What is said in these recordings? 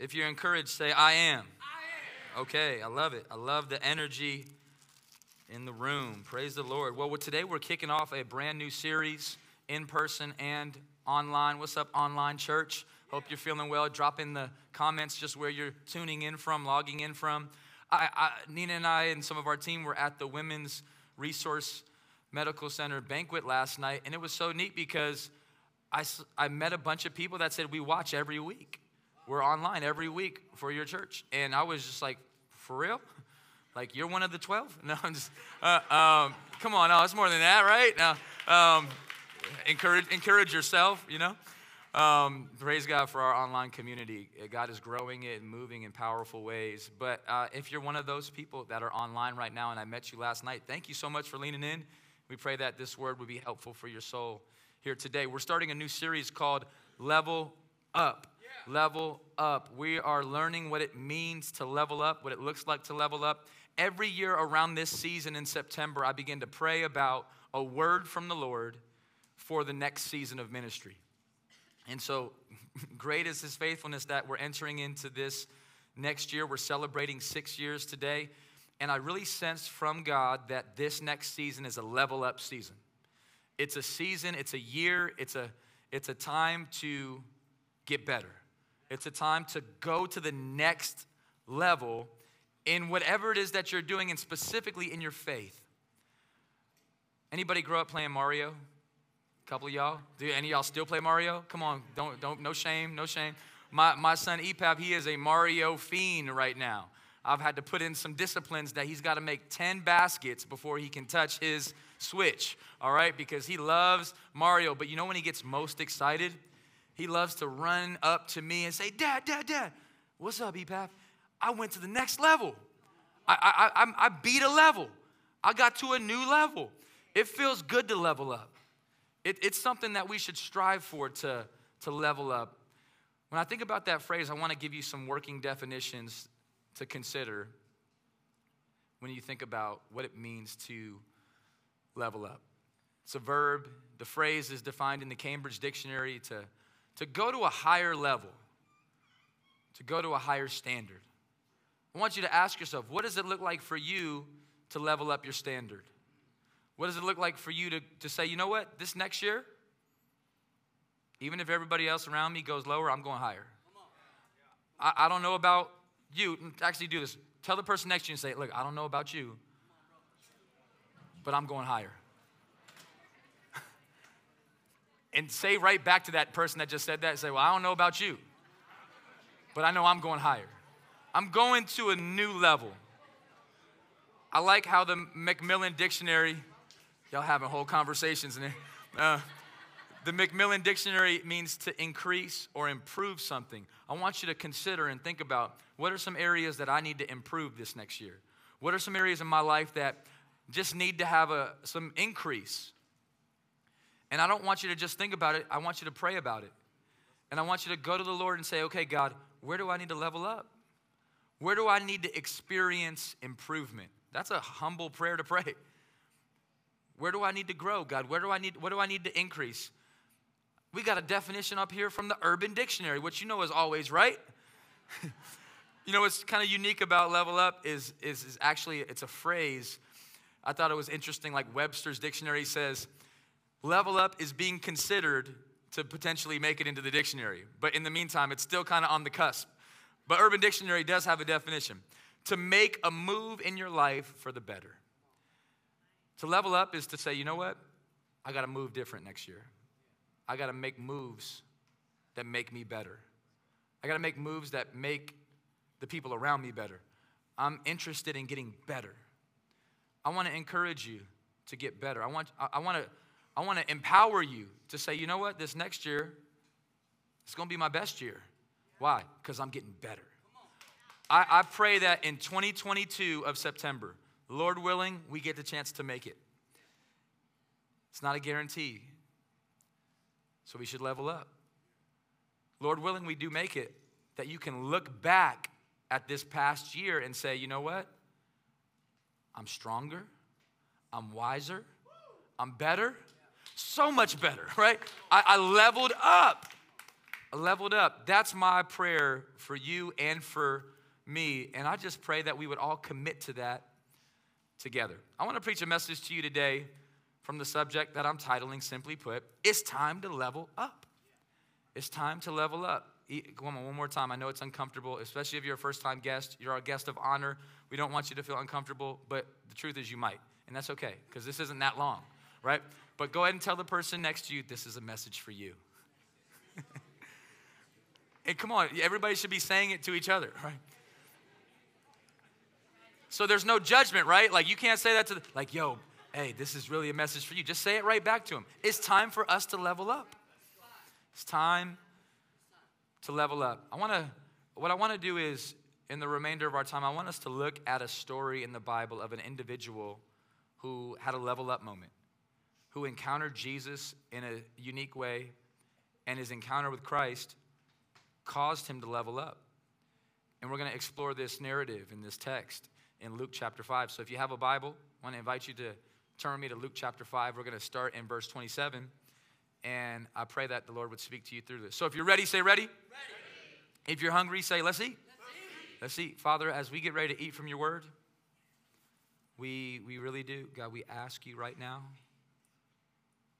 If you're encouraged, say, I am. I am. Okay, I love it. I love the energy in the room. Praise the Lord. Well, today we're kicking off a brand new series in person and online. What's up, online church? Hope you're feeling well. Drop in the comments just where you're tuning in from, logging in from. I, I, Nina and I and some of our team were at the Women's Resource Medical Center banquet last night, and it was so neat because I, I met a bunch of people that said, We watch every week. We're online every week for your church. And I was just like, For real? Like, you're one of the 12? No, I'm just, uh, um, come on, no, it's more than that, right? Now, um, encourage, encourage yourself, you know? Um, praise God for our online community. God is growing it and moving in powerful ways. But uh, if you're one of those people that are online right now and I met you last night, thank you so much for leaning in. We pray that this word would be helpful for your soul here today. We're starting a new series called Level Up. Level Up. We are learning what it means to level up, what it looks like to level up. Every year around this season in September, I begin to pray about a word from the Lord for the next season of ministry. And so, great is His faithfulness that we're entering into this next year. We're celebrating six years today. And I really sense from God that this next season is a level up season. It's a season, it's a year, it's a, it's a time to get better. It's a time to go to the next level in whatever it is that you're doing and specifically in your faith. Anybody grow up playing Mario? A couple of y'all? Do any of y'all still play Mario? Come on, don't, don't, no shame, no shame. My, my son EPAP, he is a Mario fiend right now. I've had to put in some disciplines that he's got to make 10 baskets before he can touch his Switch, all right? Because he loves Mario. But you know when he gets most excited? He loves to run up to me and say, Dad, Dad, Dad, what's up, EPAP? I went to the next level. I, I, I, I beat a level. I got to a new level. It feels good to level up. It, it's something that we should strive for to, to level up. When I think about that phrase, I want to give you some working definitions to consider when you think about what it means to level up. It's a verb. The phrase is defined in the Cambridge Dictionary to, to go to a higher level, to go to a higher standard. I want you to ask yourself what does it look like for you to level up your standard? What does it look like for you to, to say, you know what, this next year, even if everybody else around me goes lower, I'm going higher? I, I don't know about you. Actually, do this. Tell the person next to you and say, look, I don't know about you, but I'm going higher. And say right back to that person that just said that, say, Well, I don't know about you, but I know I'm going higher. I'm going to a new level. I like how the Macmillan Dictionary, y'all having whole conversations in there. Uh, the Macmillan Dictionary means to increase or improve something. I want you to consider and think about what are some areas that I need to improve this next year? What are some areas in my life that just need to have a, some increase. And I don't want you to just think about it, I want you to pray about it. And I want you to go to the Lord and say, okay, God, where do I need to level up? Where do I need to experience improvement? That's a humble prayer to pray. Where do I need to grow, God? Where do I need what do I need to increase? We got a definition up here from the Urban Dictionary, which you know is always right. you know what's kind of unique about level up is, is, is actually it's a phrase I thought it was interesting, like Webster's dictionary says, level up is being considered to potentially make it into the dictionary. But in the meantime, it's still kind of on the cusp. But Urban Dictionary does have a definition to make a move in your life for the better. To level up is to say, you know what? I got to move different next year. I got to make moves that make me better. I got to make moves that make the people around me better. I'm interested in getting better. I want to encourage you to get better. I want, I, want to, I want to empower you to say, you know what, this next year, it's going to be my best year. Why? Because I'm getting better. I, I pray that in 2022 of September, Lord willing, we get the chance to make it. It's not a guarantee. So we should level up. Lord willing, we do make it, that you can look back at this past year and say, you know what? I'm stronger, I'm wiser, I'm better, so much better, right? I, I leveled up. leveled up. That's my prayer for you and for me. And I just pray that we would all commit to that together. I want to preach a message to you today from the subject that I'm titling, simply put, It's Time to Level Up. It's time to level up. Come on, one more time. I know it's uncomfortable, especially if you're a first time guest. You're our guest of honor. We don't want you to feel uncomfortable, but the truth is you might. And that's okay, because this isn't that long, right? But go ahead and tell the person next to you this is a message for you. and come on, everybody should be saying it to each other, right? So there's no judgment, right? Like you can't say that to the, like, yo, hey, this is really a message for you. Just say it right back to him. It's time for us to level up. It's time to level up. I want to what I want to do is in the remainder of our time, I want us to look at a story in the Bible of an individual who had a level up moment, who encountered Jesus in a unique way, and his encounter with Christ caused him to level up. And we're going to explore this narrative in this text in Luke chapter 5. So if you have a Bible, I want to invite you to turn me to Luke chapter 5. We're going to start in verse 27. And I pray that the Lord would speak to you through this. So if you're ready, say ready. ready. If you're hungry, say let's eat. Let's eat. Father, as we get ready to eat from your word, we, we really do. God, we ask you right now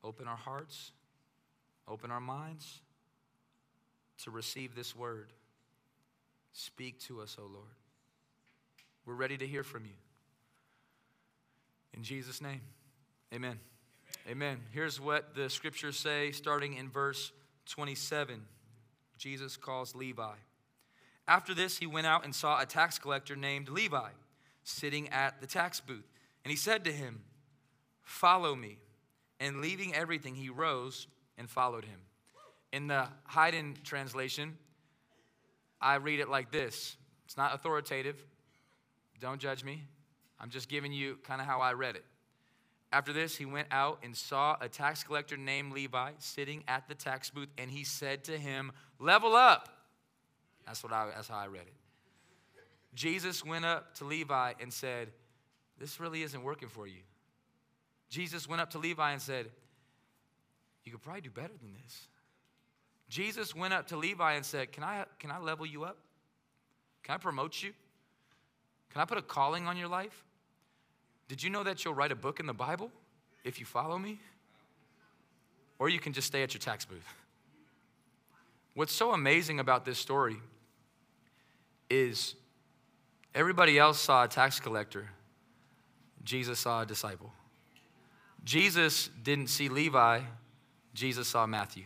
open our hearts, open our minds to receive this word. Speak to us, O Lord. We're ready to hear from you. In Jesus' name, amen. Amen. Here's what the scriptures say starting in verse 27. Jesus calls Levi. After this, he went out and saw a tax collector named Levi sitting at the tax booth. And he said to him, Follow me. And leaving everything, he rose and followed him. In the Hayden translation, I read it like this it's not authoritative. Don't judge me. I'm just giving you kind of how I read it. After this, he went out and saw a tax collector named Levi sitting at the tax booth, and he said to him, Level up. That's, what I, that's how I read it. Jesus went up to Levi and said, This really isn't working for you. Jesus went up to Levi and said, You could probably do better than this. Jesus went up to Levi and said, Can I, can I level you up? Can I promote you? Can I put a calling on your life? Did you know that you'll write a book in the Bible if you follow me? Or you can just stay at your tax booth. What's so amazing about this story is everybody else saw a tax collector, Jesus saw a disciple. Jesus didn't see Levi, Jesus saw Matthew.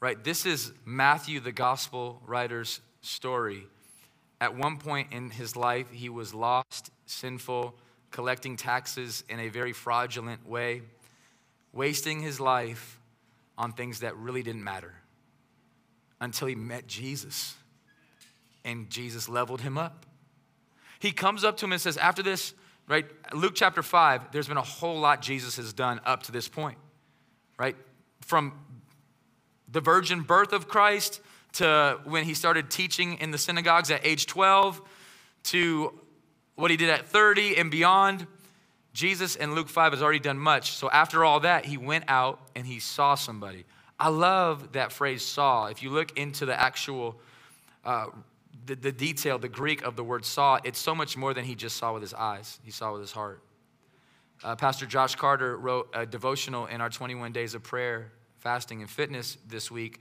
Right? This is Matthew, the gospel writer's story. At one point in his life, he was lost, sinful, collecting taxes in a very fraudulent way, wasting his life on things that really didn't matter until he met Jesus. And Jesus leveled him up. He comes up to him and says, After this, right, Luke chapter 5, there's been a whole lot Jesus has done up to this point, right? From the virgin birth of Christ to when he started teaching in the synagogues at age 12 to what he did at 30 and beyond. Jesus in Luke 5 has already done much. So after all that, he went out and he saw somebody. I love that phrase saw. If you look into the actual, uh, the, the detail, the Greek of the word saw, it's so much more than he just saw with his eyes, he saw with his heart. Uh, Pastor Josh Carter wrote a devotional in our 21 days of prayer, fasting, and fitness this week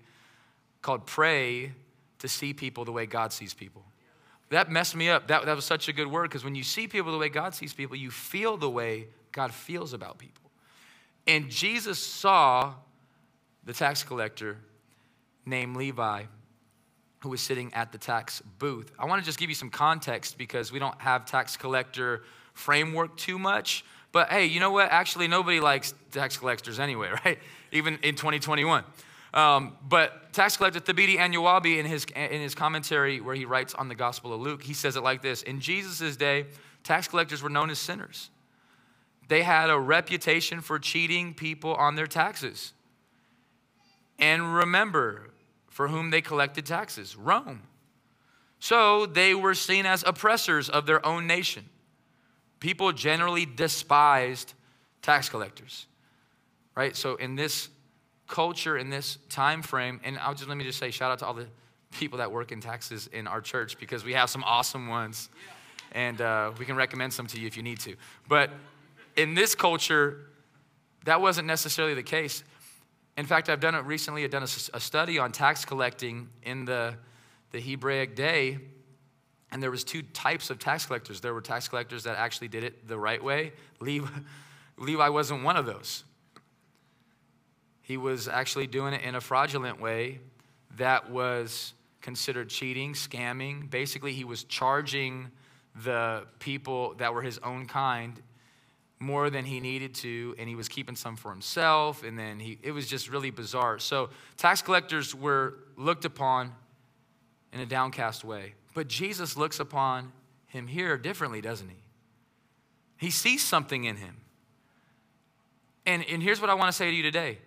called Pray to See People the Way God Sees People that messed me up. That, that was such a good word because when you see people the way God sees people, you feel the way God feels about people. And Jesus saw the tax collector named Levi who was sitting at the tax booth. I want to just give you some context because we don't have tax collector framework too much. But hey, you know what? Actually, nobody likes tax collectors anyway, right? Even in 2021. Um, but tax collector Thabiti Anyabwile, in his, in his commentary where he writes on the Gospel of Luke, he says it like this In Jesus' day, tax collectors were known as sinners. They had a reputation for cheating people on their taxes. And remember, for whom they collected taxes Rome. So they were seen as oppressors of their own nation. People generally despised tax collectors, right? So in this culture, in this time frame, and I'll just let me just say shout out to all the people that work in taxes in our church because we have some awesome ones. And uh, we can recommend some to you if you need to. But in this culture, that wasn't necessarily the case. In fact, I've done it recently. I've done a, a study on tax collecting in the, the Hebraic day, and there was two types of tax collectors. There were tax collectors that actually did it the right way. Levi, Levi wasn't one of those. He was actually doing it in a fraudulent way that was considered cheating, scamming. Basically, he was charging the people that were his own kind more than he needed to, and he was keeping some for himself, and then he, it was just really bizarre. So, tax collectors were looked upon in a downcast way. But Jesus looks upon him here differently, doesn't he? He sees something in him. And, and here's what I want to say to you today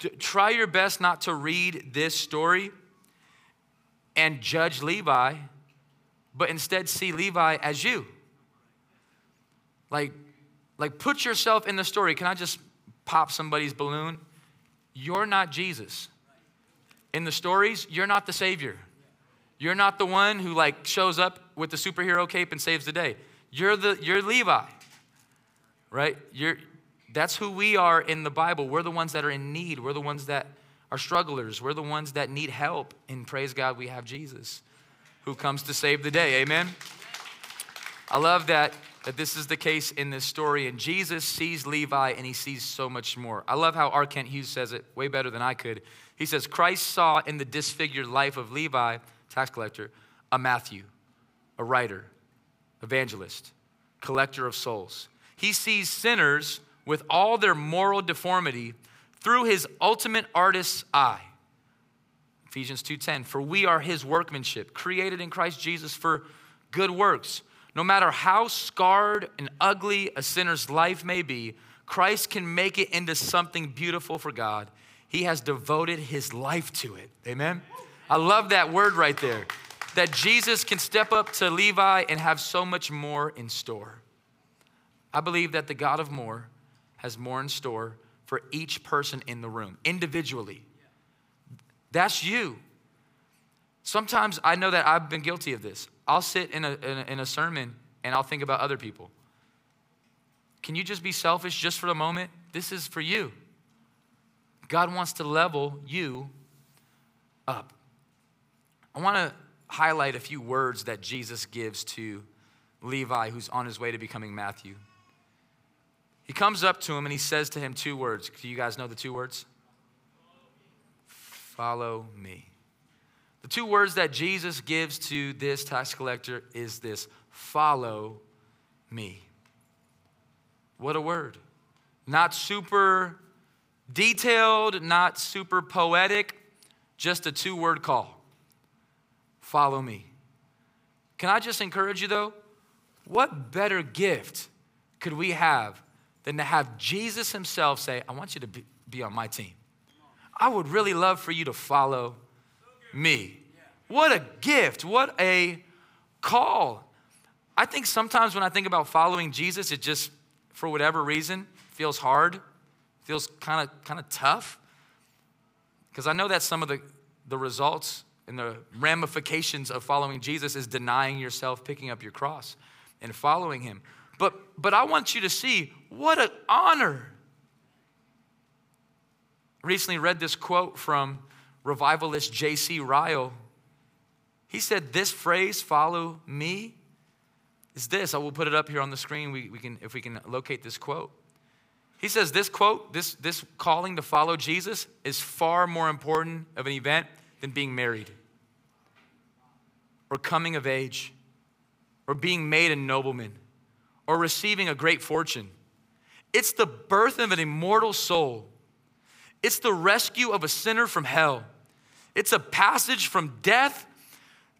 D- try your best not to read this story and judge Levi, but instead see Levi as you. Like, like put yourself in the story. Can I just pop somebody's balloon? You're not Jesus. In the stories, you're not the Savior. You're not the one who like shows up with the superhero cape and saves the day. You're the you're Levi. Right? You're that's who we are in the Bible. We're the ones that are in need. We're the ones that are strugglers. We're the ones that need help. And praise God, we have Jesus who comes to save the day. Amen. I love that that this is the case in this story. And Jesus sees Levi and he sees so much more. I love how R. Kent Hughes says it way better than I could. He says, Christ saw in the disfigured life of Levi, tax collector, a Matthew, a writer, evangelist, collector of souls. He sees sinners with all their moral deformity through his ultimate artist's eye. Ephesians 2:10 For we are his workmanship created in Christ Jesus for good works no matter how scarred and ugly a sinner's life may be, Christ can make it into something beautiful for God. He has devoted his life to it. Amen? I love that word right there. That Jesus can step up to Levi and have so much more in store. I believe that the God of more has more in store for each person in the room, individually. That's you. Sometimes I know that I've been guilty of this. I'll sit in a, in a, in a sermon and I'll think about other people. Can you just be selfish just for a moment? This is for you. God wants to level you up. I want to highlight a few words that Jesus gives to Levi, who's on his way to becoming Matthew. He comes up to him and he says to him two words. Do you guys know the two words? Follow me. The two words that Jesus gives to this tax collector is this follow me. What a word. Not super detailed, not super poetic, just a two word call follow me. Can I just encourage you though? What better gift could we have than to have Jesus himself say, I want you to be, be on my team? I would really love for you to follow me. What a gift. What a call. I think sometimes when I think about following Jesus, it just, for whatever reason, feels hard, feels kind of kind of tough. Because I know that some of the, the results and the ramifications of following Jesus is denying yourself, picking up your cross, and following him. But but I want you to see what an honor. Recently read this quote from revivalist J.C. Ryle. He said, This phrase, follow me, is this. I will put it up here on the screen we, we can, if we can locate this quote. He says, This quote, this, this calling to follow Jesus, is far more important of an event than being married or coming of age or being made a nobleman or receiving a great fortune. It's the birth of an immortal soul. It's the rescue of a sinner from hell. It's a passage from death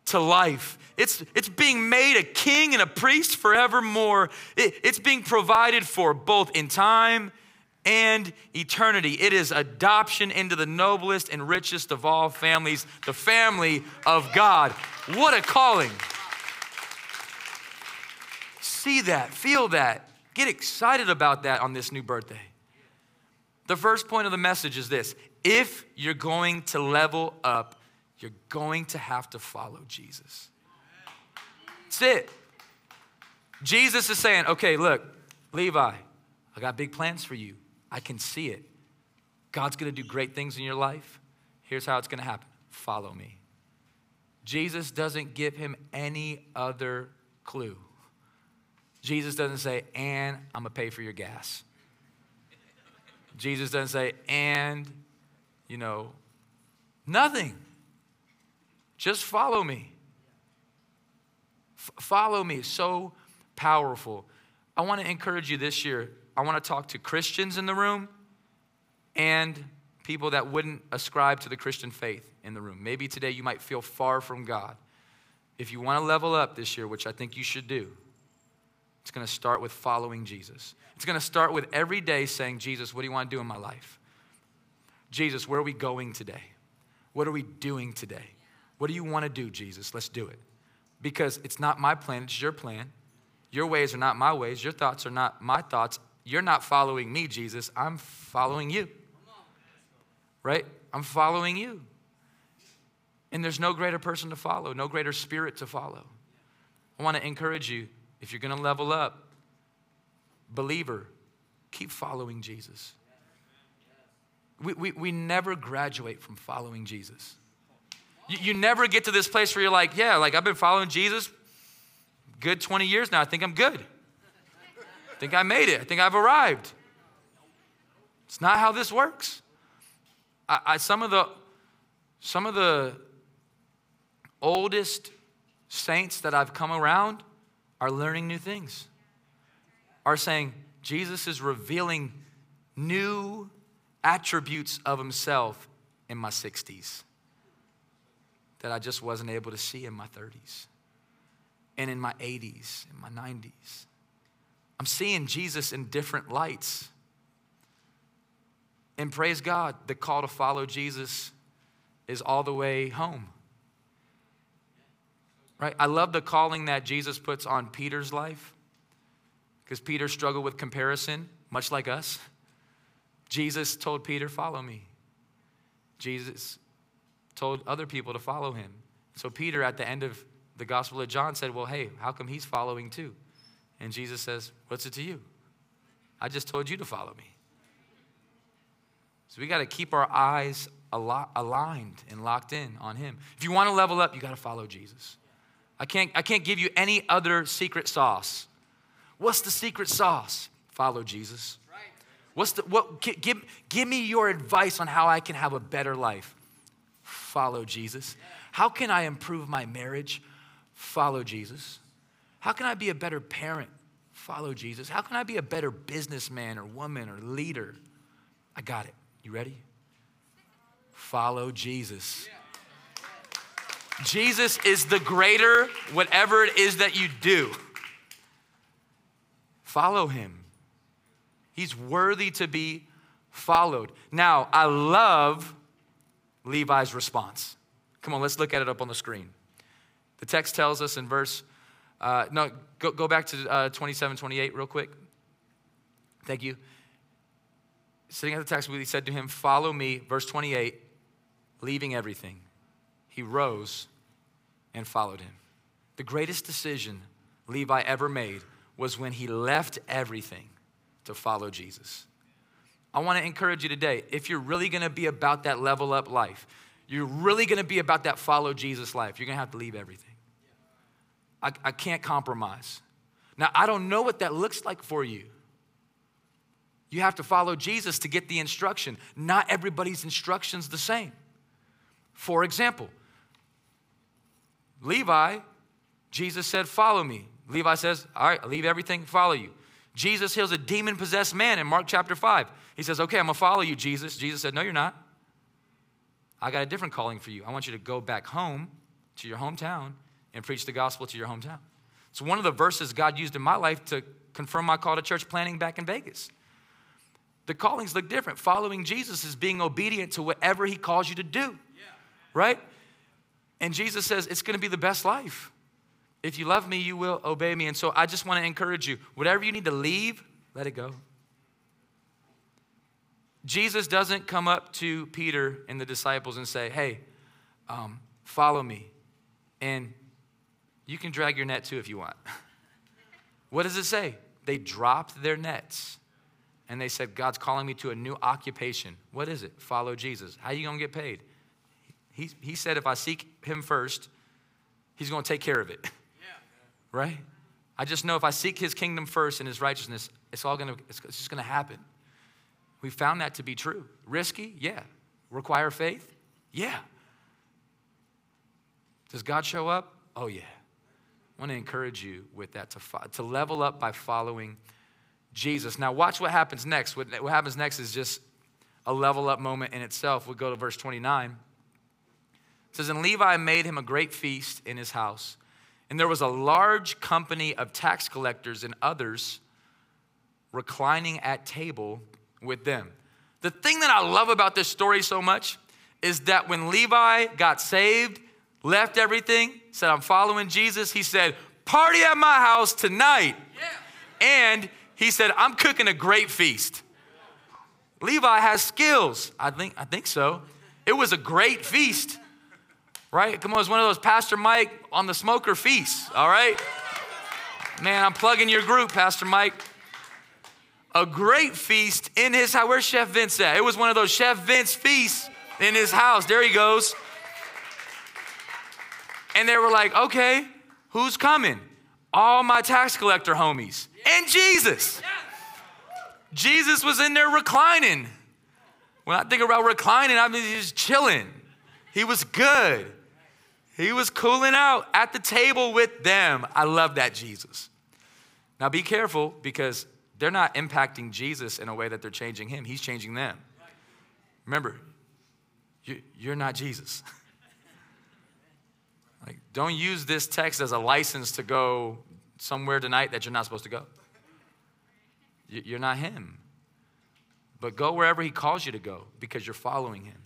to life. It's, it's being made a king and a priest forevermore. It, it's being provided for both in time and eternity. It is adoption into the noblest and richest of all families, the family of God. What a calling. See that, feel that, get excited about that on this new birthday. The first point of the message is this if you're going to level up, you're going to have to follow Jesus. That's it. Jesus is saying, okay, look, Levi, I got big plans for you. I can see it. God's gonna do great things in your life. Here's how it's gonna happen follow me. Jesus doesn't give him any other clue. Jesus doesn't say, and I'm gonna pay for your gas. Jesus doesn't say, and, you know, nothing. Just follow me. F- follow me. So powerful. I want to encourage you this year. I want to talk to Christians in the room and people that wouldn't ascribe to the Christian faith in the room. Maybe today you might feel far from God. If you want to level up this year, which I think you should do, it's going to start with following Jesus. It's going to start with every day saying, Jesus, what do you want to do in my life? Jesus, where are we going today? What are we doing today? What do you want to do, Jesus? Let's do it. Because it's not my plan, it's your plan. Your ways are not my ways. Your thoughts are not my thoughts. You're not following me, Jesus. I'm following you. Right? I'm following you. And there's no greater person to follow, no greater spirit to follow. I want to encourage you if you're going to level up, believer, keep following Jesus. We, we, we never graduate from following Jesus. You, you never get to this place where you're like, yeah, like I've been following Jesus good 20 years now. I think I'm good. I think I made it. I think I've arrived. It's not how this works. I, I, some of the some of the oldest saints that I've come around are learning new things. Are saying Jesus is revealing new attributes of himself in my 60s that I just wasn't able to see in my 30s and in my 80s, in my 90s. I'm seeing Jesus in different lights. And praise God, the call to follow Jesus is all the way home. Right? I love the calling that Jesus puts on Peter's life because Peter struggled with comparison, much like us. Jesus told Peter, Follow me. Jesus told other people to follow him. So Peter, at the end of the Gospel of John said, Well, hey, how come he's following too? And Jesus says, What's it to you? I just told you to follow me. So we got to keep our eyes aligned and locked in on him. If you want to level up, you got to follow Jesus. I can't, I can't give you any other secret sauce. What's the secret sauce? Follow Jesus. What's the what give, give me your advice on how I can have a better life. Follow Jesus. How can I improve my marriage? Follow Jesus. How can I be a better parent? Follow Jesus. How can I be a better businessman or woman or leader? I got it. You ready? Follow Jesus. Jesus is the greater whatever it is that you do. Follow him. He's worthy to be followed. Now, I love Levi's response. Come on, let's look at it up on the screen. The text tells us in verse, uh, no, go, go back to uh, 27, 28 real quick. Thank you. Sitting at the text, he said to him, Follow me, verse 28, leaving everything. He rose and followed him. The greatest decision Levi ever made was when he left everything to follow Jesus. I want to encourage you today if you're really to be about that level up life, you're really to be about that follow Jesus life, you're to have to leave everything. I, I can't compromise. Now, I don't know what that looks like for you. You have to follow Jesus to get the instruction. Not everybody's instruction's the same. For example, Levi, Jesus said, Follow me. Levi says, All right, I'll leave everything, follow you. Jesus heals a demon possessed man in Mark chapter 5. He says, Okay, I'm gonna follow you, Jesus. Jesus said, No, you're not. I got a different calling for you. I want you to go back home to your hometown and preach the gospel to your hometown. It's one of the verses God used in my life to confirm my call to church planting back in Vegas. The callings look different. Following Jesus is being obedient to whatever he calls you to do, yeah. right? And Jesus says it's going to be the best life. If you love me, you will obey me. And so I just want to encourage you whatever you need to leave, let it go. Jesus doesn't come up to Peter and the disciples and say, Hey, um, follow me. And you can drag your net too if you want. what does it say? They dropped their nets and they said, God's calling me to a new occupation. What is it? Follow Jesus. How are you going to get paid? He, he said, if I seek him first, he's going to take care of it. Right? I just know if I seek his kingdom first and his righteousness, it's all to, it's just to happen. We found that to be true. Risky? Yeah. Require faith? Yeah. Does God show up? Oh, yeah. I want to encourage you with that to, fo- to level up by following Jesus. Now, watch what happens next. What, what happens next is just a level up moment in itself. We'll go to verse 29. It says, And Levi made him a great feast in his house. And there was a large company of tax collectors and others reclining at table with them. The thing that I love about this story so much is that when Levi got saved, left everything, said, I'm following Jesus, he said, Party at my house tonight. Yeah. And he said, I'm cooking a great feast. Levi has skills. I think, I think so. It was a great feast, right? Come on, it was one of those Pastor Mike on the smoker feasts, all right? Man, I'm plugging your group, Pastor Mike. A great feast in his house. Where's Chef Vince at? It was one of those Chef Vince feasts in his house. There he goes. And they were like, okay, who's coming? All my tax collector homies and Jesus. Jesus was in there reclining. When I think about reclining, I mean, he's chilling. He was good. He was cooling out at the table with them. I love that Jesus. Now be careful because they're not impacting Jesus in a way that they're changing him. He's changing them. Remember, you're not Jesus. Like, don't use this text as a license to go somewhere tonight that you're not supposed to go. You're not Him. But go wherever He calls you to go because you're following Him.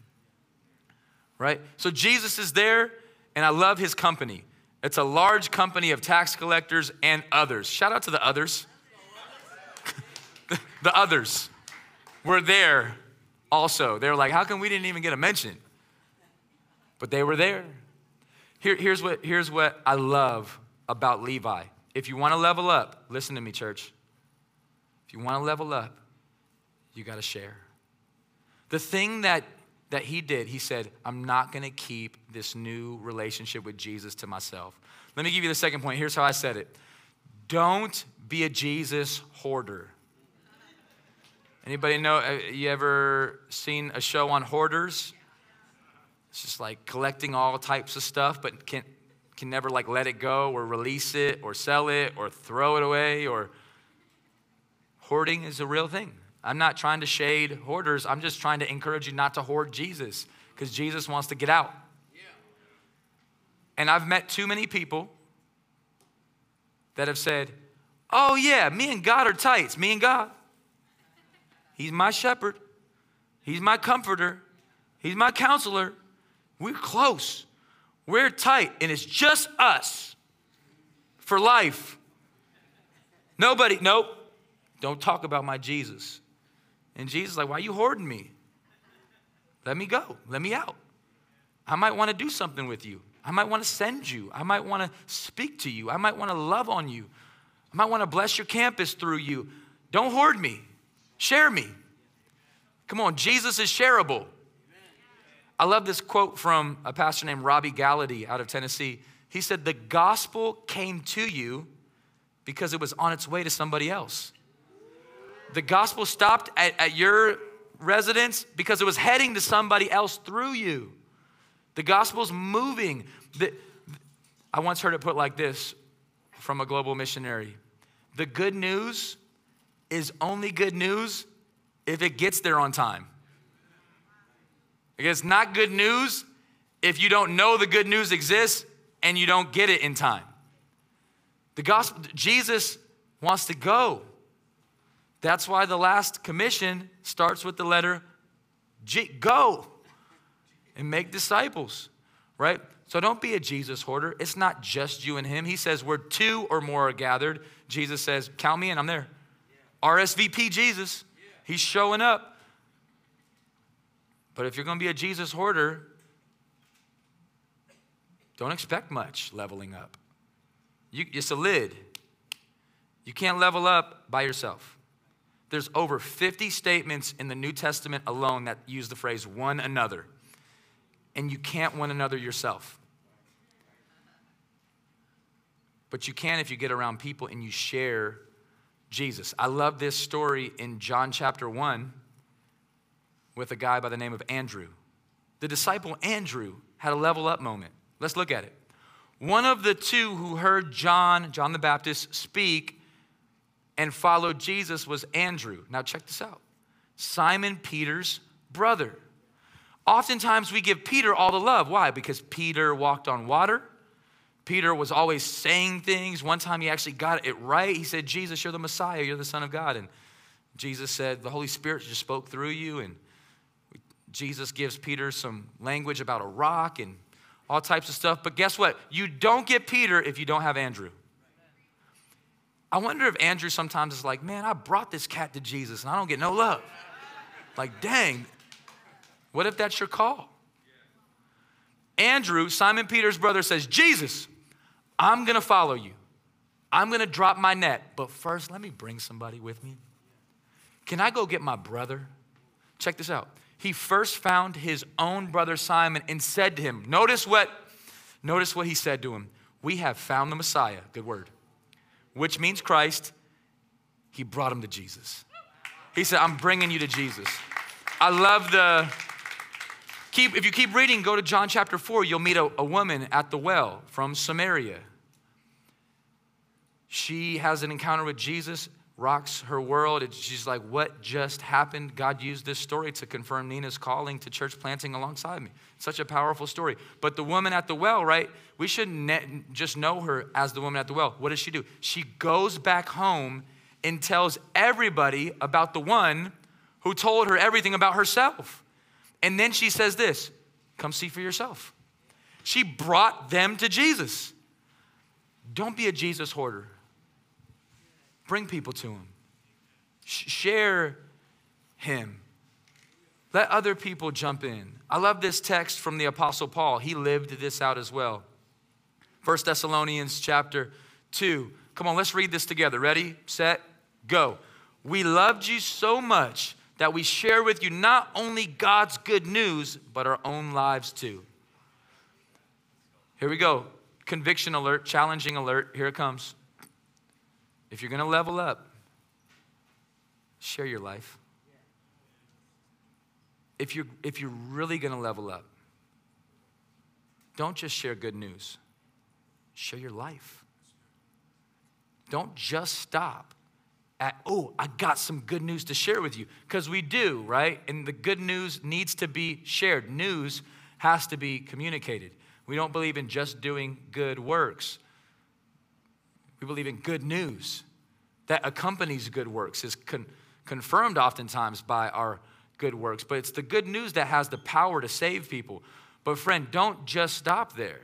Right? So Jesus is there, and I love His company. It's a large company of tax collectors and others. Shout out to the others. the others were there also. They were like, how come we didn't even get a mention? But they were there. Here, here's, what, here's what I love about Levi. If you want to level up, listen to me, church. If you want to level up, you got to share. The thing that, that he did, he said, I'm not going to keep this new relationship with Jesus to myself. Let me give you the second point. Here's how I said it Don't be a Jesus hoarder. Anybody know, uh, you ever seen a show on hoarders? It's just like collecting all types of stuff, but can, can never like let it go or release it or sell it or throw it away or hoarding is a real thing. I'm not trying to shade hoarders. I'm just trying to encourage you not to hoard Jesus because Jesus wants to get out. Yeah. And I've met too many people that have said, Oh, yeah, me and God are tights. Me and God. He's my shepherd, He's my comforter, He's my counselor. We're close. We're tight, and it's just us for life. Nobody, nope, don't talk about my Jesus. And Jesus is like, why are you hoarding me? Let me go. Let me out. I might want to do something with you. I might want to send you. I might want to speak to you. I might want to love on you. I might want to bless your campus through you. Don't hoard me. Share me. Come on, Jesus is shareable. I love this quote from a pastor named Robbie Gallaty out of Tennessee. He said, The gospel came to you because it was on its way to somebody else. The gospel stopped at, at your residence because it was heading to somebody else through you. The gospel's moving. The, I once heard it put like this from a global missionary The good news is only good news if it gets there on time. It's not good news if you don't know the good news exists and you don't get it in time. The gospel, Jesus wants to go. That's why the last commission starts with the letter G. Go and make disciples, right? So don't be a Jesus hoarder. It's not just you and him. He says, where two or more are gathered, Jesus says, Count me in, I'm there. RSVP Jesus. He's showing up. But if you're going to be a Jesus hoarder, don't expect much leveling up. You, it's a lid. You can't level up by yourself. There's over 50 statements in the New Testament alone that use the phrase one another. And you can't one another yourself. But you can if you get around people and you share Jesus. I love this story in John chapter 1 with a guy by the name of Andrew. The disciple Andrew had a level up moment. Let's look at it. One of the two who heard John, John the Baptist, speak and followed Jesus was Andrew. Now, check this out Simon Peter's brother. Oftentimes, we give Peter all the love. Why? Because Peter walked on water. Peter was always saying things. One time he actually got it right. He said, Jesus, you're the Messiah, you're the Son of God. And Jesus said, The Holy Spirit just spoke through you. And Jesus gives Peter some language about a rock and all types of stuff. But guess what? You don't get Peter if you don't have Andrew. I wonder if Andrew sometimes is like, man, I brought this cat to Jesus and I don't get no love. Like, dang, what if that's your call? Andrew, Simon Peter's brother, says, Jesus, I'm gonna follow you. I'm gonna drop my net, but first, let me bring somebody with me. Can I go get my brother? Check this out. He first found his own brother Simon and said to him, Notice what, notice what he said to him. We have found the Messiah. Good word which means Christ, he brought him to Jesus. He said, I'm bringing you to Jesus. I love the, keep, if you keep reading, go to John chapter 4, you'll meet a, a woman at the well from Samaria. She has an encounter with Jesus rocks her world. She's like, What just happened? God used this story to confirm Nina's calling to church planting alongside me. Such a powerful story. But the woman at the well, right? We shouldn't just know her as the woman at the well. What does she do? She goes back home and tells everybody about the one who told her everything about herself. And then she says this come see for yourself. She brought them to Jesus. Don't be a Jesus hoarder. Bring people to Him. Share Him. Let other people jump in. I love this text from the Apostle Paul. He lived this out as well. 1 Thessalonians chapter 2. Come on, let's read this together. Ready, set, go. We loved you so much that we share with you not only God's good news, but our own lives too. Here we go. Conviction alert, challenging alert. Here it comes. If you're going to level up, share your life. If you're, if you're really going to level up, don't just share good news, share your life. Don't just stop at, oh, I got some good news to share with you. Because we do, right? And the good news needs to be shared. News has to be communicated. We don't believe in just doing good works. We believe in good news that accompanies good works, is con- confirmed oftentimes by our good works. But it's the good news that has the power to save people. But, friend, don't just stop there.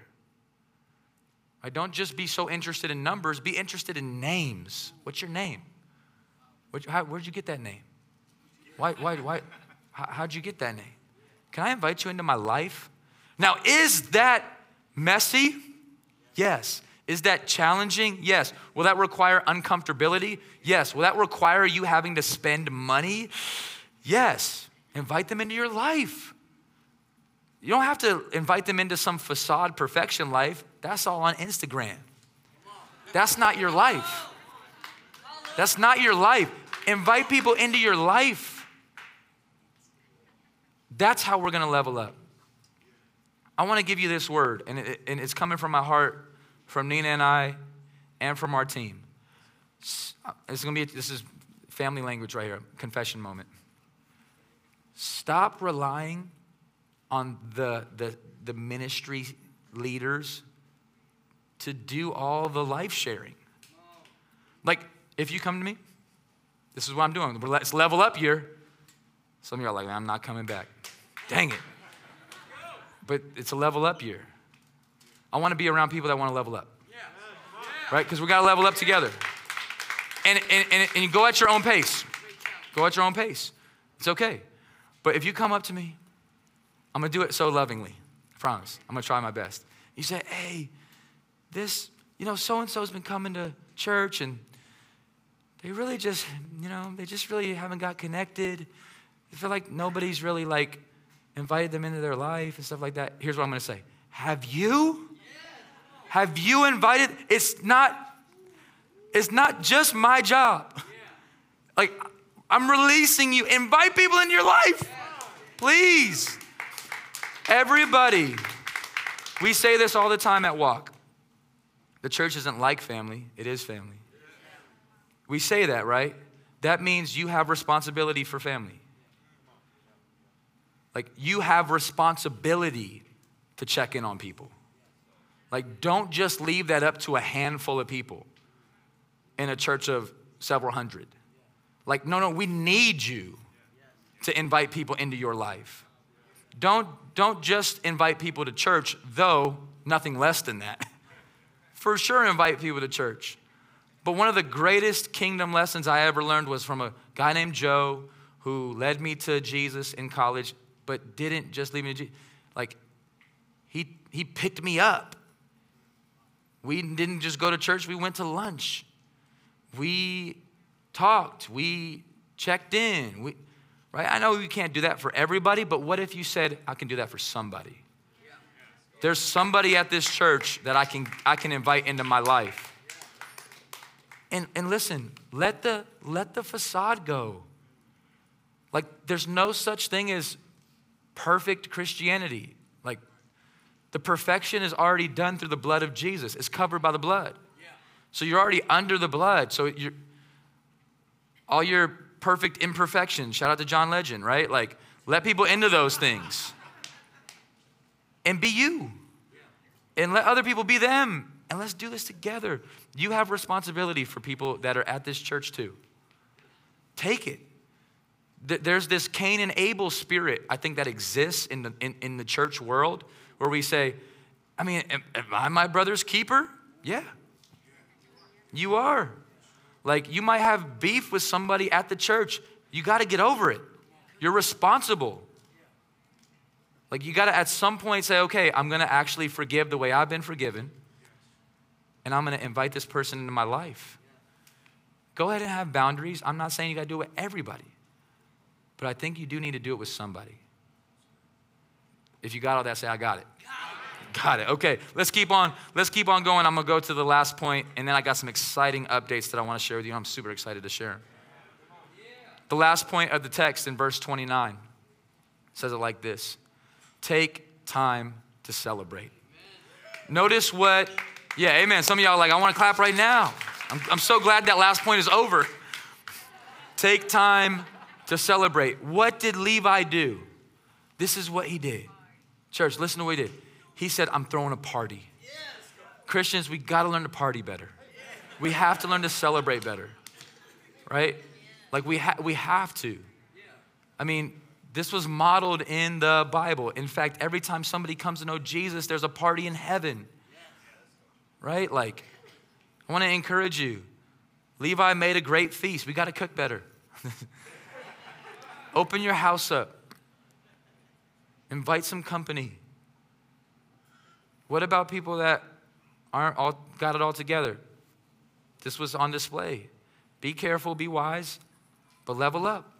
Right? Don't just be so interested in numbers, be interested in names. What's your name? What, how, where'd you get that name? Why, why, why, how, how'd you get that name? Can I invite you into my life? Now, is that messy? Yes. Is that challenging? Yes. Will that require uncomfortability? Yes. Will that require you having to spend money? Yes. Invite them into your life. You don't have to invite them into some facade perfection life. That's all on Instagram. That's not your life. That's not your life. Invite people into your life. That's how we're going to level up. I want to give you this word, and, it, and it's coming from my heart from Nina and I and from our team. It's going to be, this is family language right here, confession moment. Stop relying on the, the, the ministry leaders to do all the life sharing. Like, if you come to me, this is what I'm doing. Let's level up here. Some of you are like, I'm not coming back. Dang it. But it's a level up year. I want to be around people that want to level up. Right? Because we got to level up together. And, and, and, and you go at your own pace. Go at your own pace. It's okay. But if you come up to me I'm gonna do it so lovingly. I promise. I'm gonna try my best. You say, hey, this, you know, so and so's been coming to church and they really just, you know, they just really haven't got connected. They feel like nobody's really like invited them into their life and stuff like that. Here's what I'm gonna say Have you? Have you invited? It's not, it's not just my job. Like, I'm releasing you. Invite people into your life. Please. Everybody. We say this all the time at Walk. The church isn't like family, it is family. We say that, right? That means you have responsibility for family. Like, you have responsibility to check in on people. Like, don't just leave that up to a handful of people in a church of several hundred. Like, no, no, we need you to invite people into your life. Don't, don't just invite people to church, though nothing less than that. For sure, invite people to church. But one of the greatest kingdom lessons I ever learned was from a guy named Joe who led me to Jesus in college, but didn't just leave me to Jesus. Like, he, he picked me up. We didn't just go to church, we went to lunch. We talked, we checked in. We, right? I know you can't do that for everybody, but what if you said, I can do that for somebody? There's somebody at this church that I can, I can invite into my life. And, and listen, let the, let the facade go. Like, there's no such thing as perfect Christianity. The perfection is already done through the blood of Jesus, it's covered by the blood. So you're already under the blood. So you're, all your perfect imperfections, shout out to John Legend, right? Like, let people into those things and be you. And let other people be them. And let's do this together. You have responsibility for people that are at this church too. Take it. There's this Cain and Abel spirit, I think, that exists in the, in, in the church world where we say, I mean, am, am I my brother's keeper? Yeah. You are. Like, you might have beef with somebody at the church. You got to get over it. You're responsible. Like, you got to at some point say, okay, I'm going to actually forgive the way I've been forgiven, and I'm going to invite this person into my life. Go ahead and have boundaries. I'm not saying you got to do it with everybody, but I think you do need to do it with somebody. If you got all that, say, I got it. Got it. Okay, let's keep on. Let's keep on going. I'm gonna go to the last point, and then I got some exciting updates that I want to share with you. I'm super excited to share. The last point of the text in verse 29 says it like this: Take time to celebrate. Notice what? Yeah, amen. Some of y'all like, I want to clap right now. I'm, I'm so glad that last point is over. Take time to celebrate. What did Levi do? This is what he did. Church, listen to what he did. He said, I'm throwing a party. Christians, we got to learn to party better. We have to learn to celebrate better, right? Like we, ha- we have to. I mean, this was modeled in the Bible. In fact, every time somebody comes to know Jesus, there's a party in heaven, right? Like, I want to encourage you. Levi made a great feast. We got to cook better. Open your house up, invite some company. What about people that aren't all got it all together? This was on display. Be careful, be wise, but level up.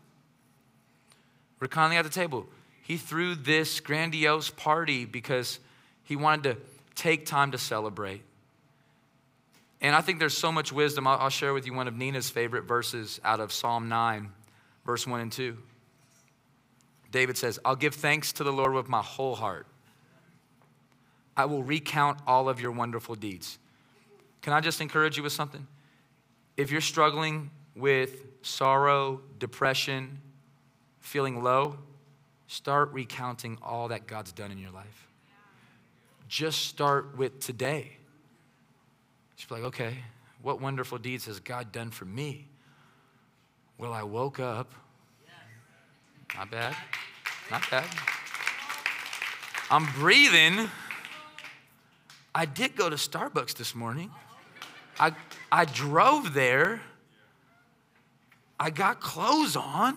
We're at the table. He threw this grandiose party because he wanted to take time to celebrate. And I think there's so much wisdom. I'll, I'll share with you one of Nina's favorite verses out of Psalm 9, verse 1 and 2. David says, I'll give thanks to the Lord with my whole heart. I will recount all of your wonderful deeds. Can I just encourage you with something? If you're struggling with sorrow, depression, feeling low, start recounting all that God's done in your life. Just start with today. Just be like, okay, what wonderful deeds has God done for me? Well, I woke up. Not bad. Not bad. I'm breathing. I did go to Starbucks this morning. I, I drove there. I got clothes on.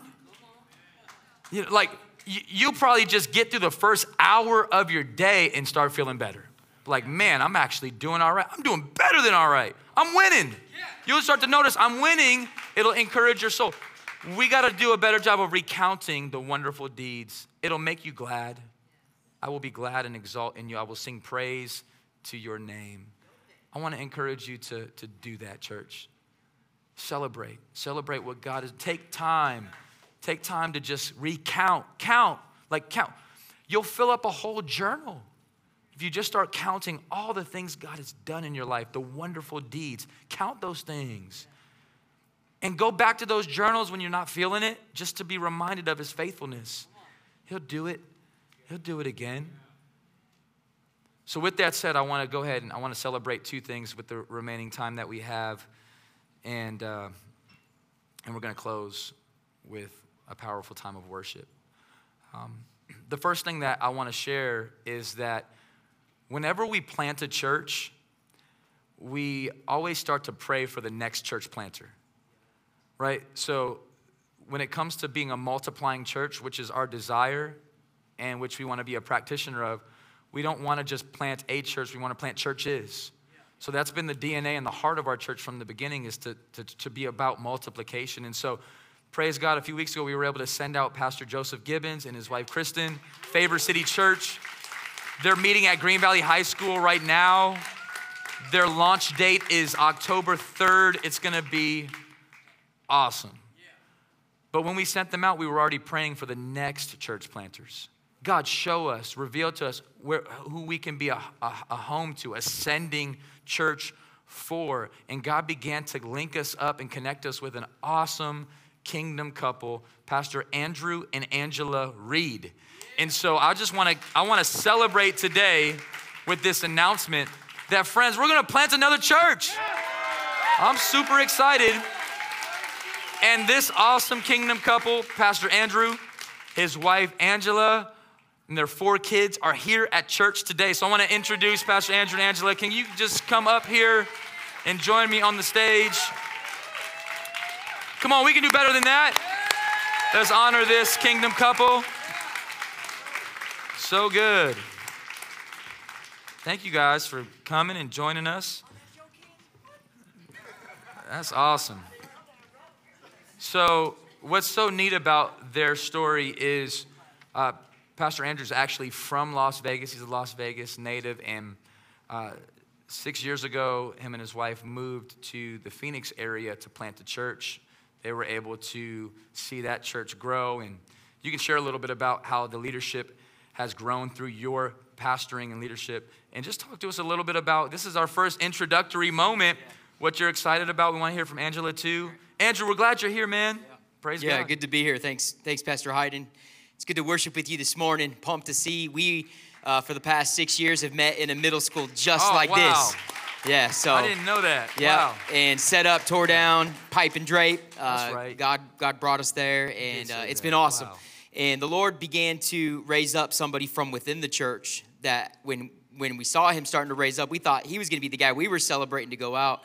You know, like you, you'll probably just get through the first hour of your day and start feeling better. Like, man, I'm actually doing all right. I'm doing better than all right. I'm winning. You'll start to notice I'm winning. It'll encourage your soul. We got to do a better job of recounting the wonderful deeds. It'll make you glad. I will be glad and exalt in you. I will sing praise to your name. I want to encourage you to, to do that, church. Celebrate. Celebrate what God is. Take time. Take time to just recount. Count. Like count. You'll fill up a whole journal. If you just start counting all the things God has done in your life, the wonderful deeds, count those things. And go back to those journals when you're not feeling it, just to be reminded of his faithfulness. He'll do it. He'll do it again. So, with that said, I want to go ahead and I want to celebrate two things with the remaining time that we have. And, uh, and we're going to close with a powerful time of worship. Um, the first thing that I want to share is that whenever we plant a church, we always start to pray for the next church planter, right? So when it comes to being a multiplying church, which is our desire and which we want to be a practitioner of, we don't want to just plant a church, we want to plant churches. So that's been the DNA and the heart of our church from the beginning is to, to, to be about multiplication. And so praise God, a few weeks ago we were able to send out Pastor Joseph Gibbons and his wife Kristen, Favor City Church. They're meeting at Green Valley High School right now. Their launch date is October 3rd. It's going to be awesome. But when we sent them out, we were already praying for the next church planters. God, show us, reveal to us where, who we can be a, a, a home to, a sending church for. And God began to link us up and connect us with an awesome kingdom couple, Pastor Andrew and Angela Reed. And so I just want to I want to celebrate today with this announcement that friends, we're going to plant another church. I'm super excited. And this awesome kingdom couple, Pastor Andrew, his wife Angela, and their four kids are here at church today. So I want to introduce Pastor Andrew and Angela. Can you just come up here and join me on the stage? Come on, we can do better than that. Let's honor this kingdom couple. So good. Thank you guys for coming and joining us. That's awesome. So, what's so neat about their story is uh, Pastor Andrew's actually from Las Vegas. He's a Las Vegas native, and uh, six years ago, him and his wife moved to the Phoenix area to plant a church. They were able to see that church grow, and you can share a little bit about how the leadership has grown through your pastoring and leadership, and just talk to us a little bit about this is our first introductory moment. What you're excited about? We want to hear from Angela too. Andrew, we're glad you're here, man. Praise yeah, God. Yeah, good to be here. Thanks, thanks, Pastor Hayden. It's good to worship with you this morning. Pumped to see. We, uh, for the past six years, have met in a middle school just Oh, like wow. this. Yeah, so I didn't know that. yeah, Wow. and set up, tore down, pipe and drape. Uh, That's right. God, God brought us there, and uh, it's that. been awesome. Wow. And the Lord began to raise up somebody from within the church that when when we saw him starting to raise up, we thought he was going to be the guy we were celebrating to go out.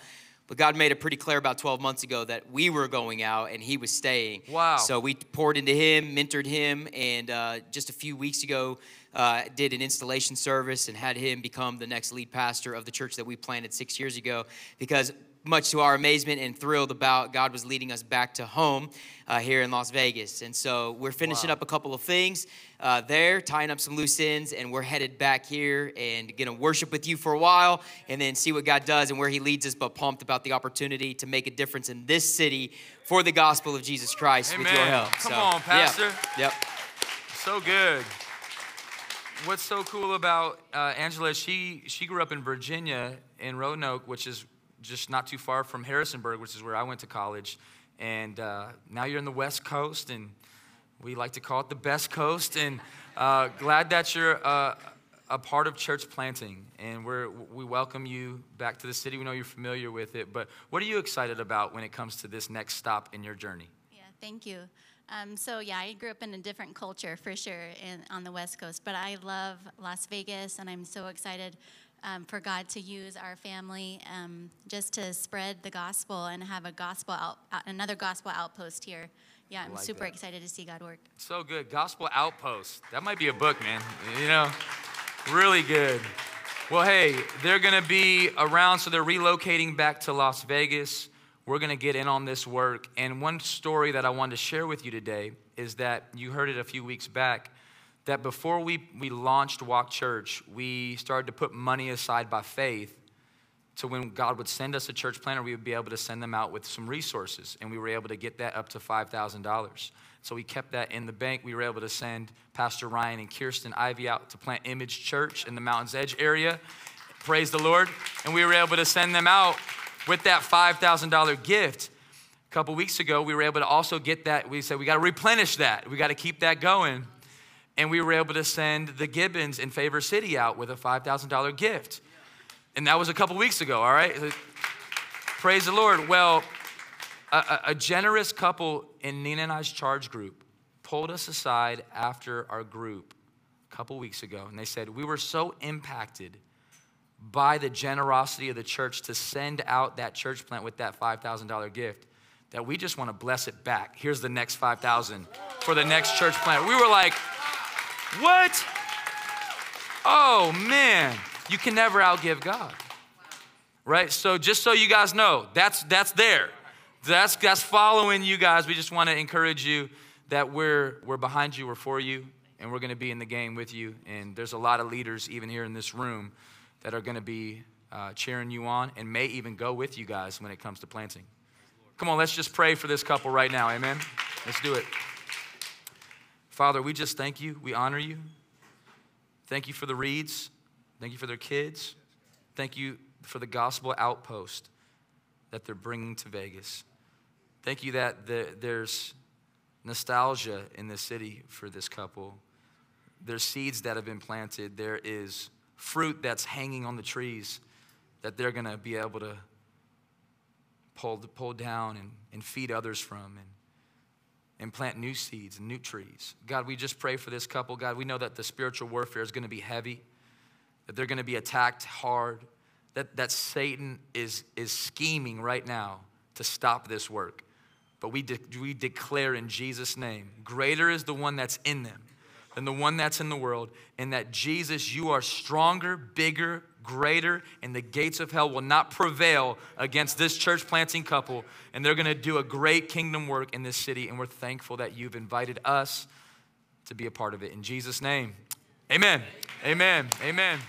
But God made it pretty clear about 12 months ago that we were going out and he was staying. Wow. So we poured into him, mentored him, and uh, just a few weeks ago uh, did an installation service and had him become the next lead pastor of the church that we planted six years ago. Because much to our amazement and thrilled about God was leading us back to home uh, here in Las Vegas. And so we're finishing Wow. up a couple of things uh, there, tying up some loose ends, and we're headed back here and to worship with you for a while and then see what God does and where He leads us, but pumped about the opportunity to make a difference in this city for the gospel of Jesus Christ with your help. Come So, on, yeah. Pastor. Yep. So good. What's so cool about uh, Angela? She she grew up in Virginia in Roanoke, which is just not too far from Harrisonburg, which is where I went to college. And uh, now you're in the West Coast, and we like to call it the best coast. And uh, glad that you're uh, a part of church planting, and we're we welcome you back to the city. We know you're familiar with it, but what are you excited about when it comes to this next stop in your journey? Yeah, thank you. Um, so yeah, I grew up in a different culture for sure in, on the West Coast, but I love Las Vegas, and I'm so excited um, for God to use our family um, just to spread the gospel and have a gospel out, out- another gospel outpost here yeah, I'm like super that. excited to see God work. So good. Gospel Outpost. That might be a book, man. You know, really good. Well, hey, they're going to be around, so they're relocating back to Las Vegas. We're going to get in on this work. And one story that I wanted to share with you today is that you heard it a few weeks back that before we, we launched Walk Church, we started to put money aside by faith to when God would send us a church planter, we would be able to send them out with some resources. And we were able to get that up to $5,000. So we kept that in the bank. We were able to send Pastor Ryan and Kirsten Ivy out to plant Image Church in the Mountains Edge area. Praise the Lord. And we were able to send them out with that $5,000 gift. A couple weeks ago, we were able to also get that. We said, we got to replenish that. We got to keep that going. And we were able to send the Gibbons in Favor City out with a $5,000 gift. And that was a couple weeks ago, all right? Praise the Lord. Well, a, a, generous couple in Nina and I's charge group pulled us aside after our group a couple weeks ago, and they said, We were so impacted by the generosity of the church to send out that church plant with that $5,000 gift that we just want to bless it back. Here's the next 5,000 for the next church plant. We were like, What? Oh, man. You can never outgive God. Right? So just so you guys know, that's that's there. That's that's following you guys. We just want to encourage you that we're we're behind you, we're for you, and we're going to be in the game with you. And there's a lot of leaders even here in this room that are going to be uh, cheering you on and may even go with you guys when it comes to planting. Come on, let's just pray for this couple right now. Amen. Let's do it. Father, we just thank you. We honor you. Thank you for the Reeds. Thank you for their kids. Thank you for the gospel outpost that they're bringing to Vegas. Thank you that the, there's nostalgia in the city for this couple. There's seeds that have been planted. There is fruit that's hanging on the trees that they're going to be able to pull, pull down and, and feed others from and, and plant new seeds and new trees. God, we just pray for this couple. God, we know that the spiritual warfare is going to be heavy that they're going to be attacked hard, that, that Satan is, is scheming right now to stop this work. But we, de- we declare in Jesus' name greater is the one that's in them than the one that's in the world, and that Jesus, you are stronger, bigger, greater, and the gates of hell will not prevail against this church planting couple. And they're going to do a great kingdom work in this city, and we're thankful that you've invited us to be a part of it. In Jesus' name, amen. Amen. Amen.